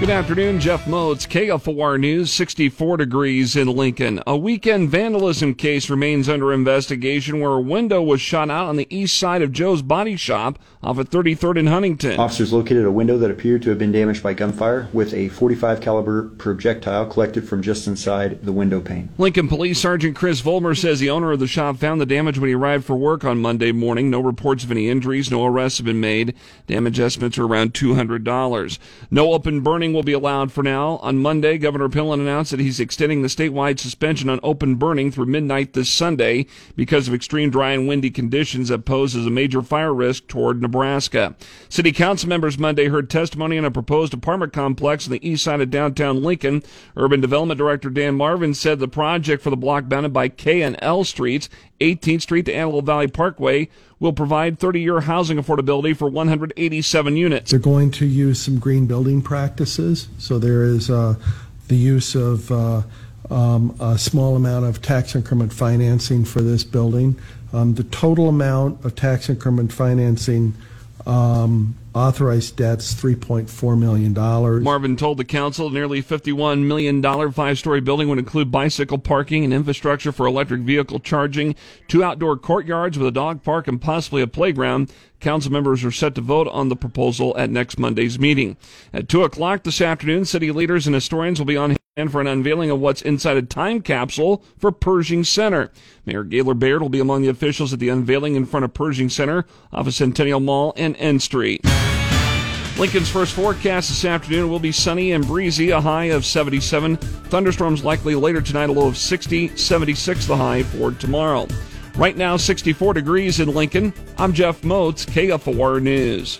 Good afternoon, Jeff Motz, KFOR News, 64 degrees in Lincoln. A weekend vandalism case remains under investigation where a window was shot out on the east side of Joe's Body Shop off at 33rd and Huntington. Officers located a window that appeared to have been damaged by gunfire with a 45 caliber projectile collected from just inside the window pane. Lincoln Police Sergeant Chris Vollmer says the owner of the shop found the damage when he arrived for work on Monday morning. No reports of any injuries, no arrests have been made. Damage estimates are around $200. No open burning will be allowed for now. On Monday, Governor Pillen announced that he's extending the statewide suspension on open burning through midnight this Sunday because of extreme dry and windy conditions that poses a major fire risk toward Nebraska. City Council members Monday heard testimony on a proposed apartment complex on the east side of downtown Lincoln. Urban Development Director Dan Marvin said the project for the block bounded by K and L streets 18th Street to Antelope Valley Parkway will provide 30 year housing affordability for 187 units. They're going to use some green building practices. So there is uh, the use of uh, um, a small amount of tax increment financing for this building. Um, the total amount of tax increment financing um, authorized debts $3.4 million. Marvin told the council nearly $51 million five story building would include bicycle parking and infrastructure for electric vehicle charging, two outdoor courtyards with a dog park, and possibly a playground. Council members are set to vote on the proposal at next Monday's meeting. At 2 o'clock this afternoon, city leaders and historians will be on hand for an unveiling of what's inside a time capsule for Pershing Center. Mayor Gaylor Baird will be among the officials at the unveiling in front of Pershing Center off of Centennial Mall and N Street. Lincoln's first forecast this afternoon will be sunny and breezy, a high of 77. Thunderstorms likely later tonight, a low of 60, 76 the high for tomorrow. Right now, 64 degrees in Lincoln. I'm Jeff Motz, KFOR News.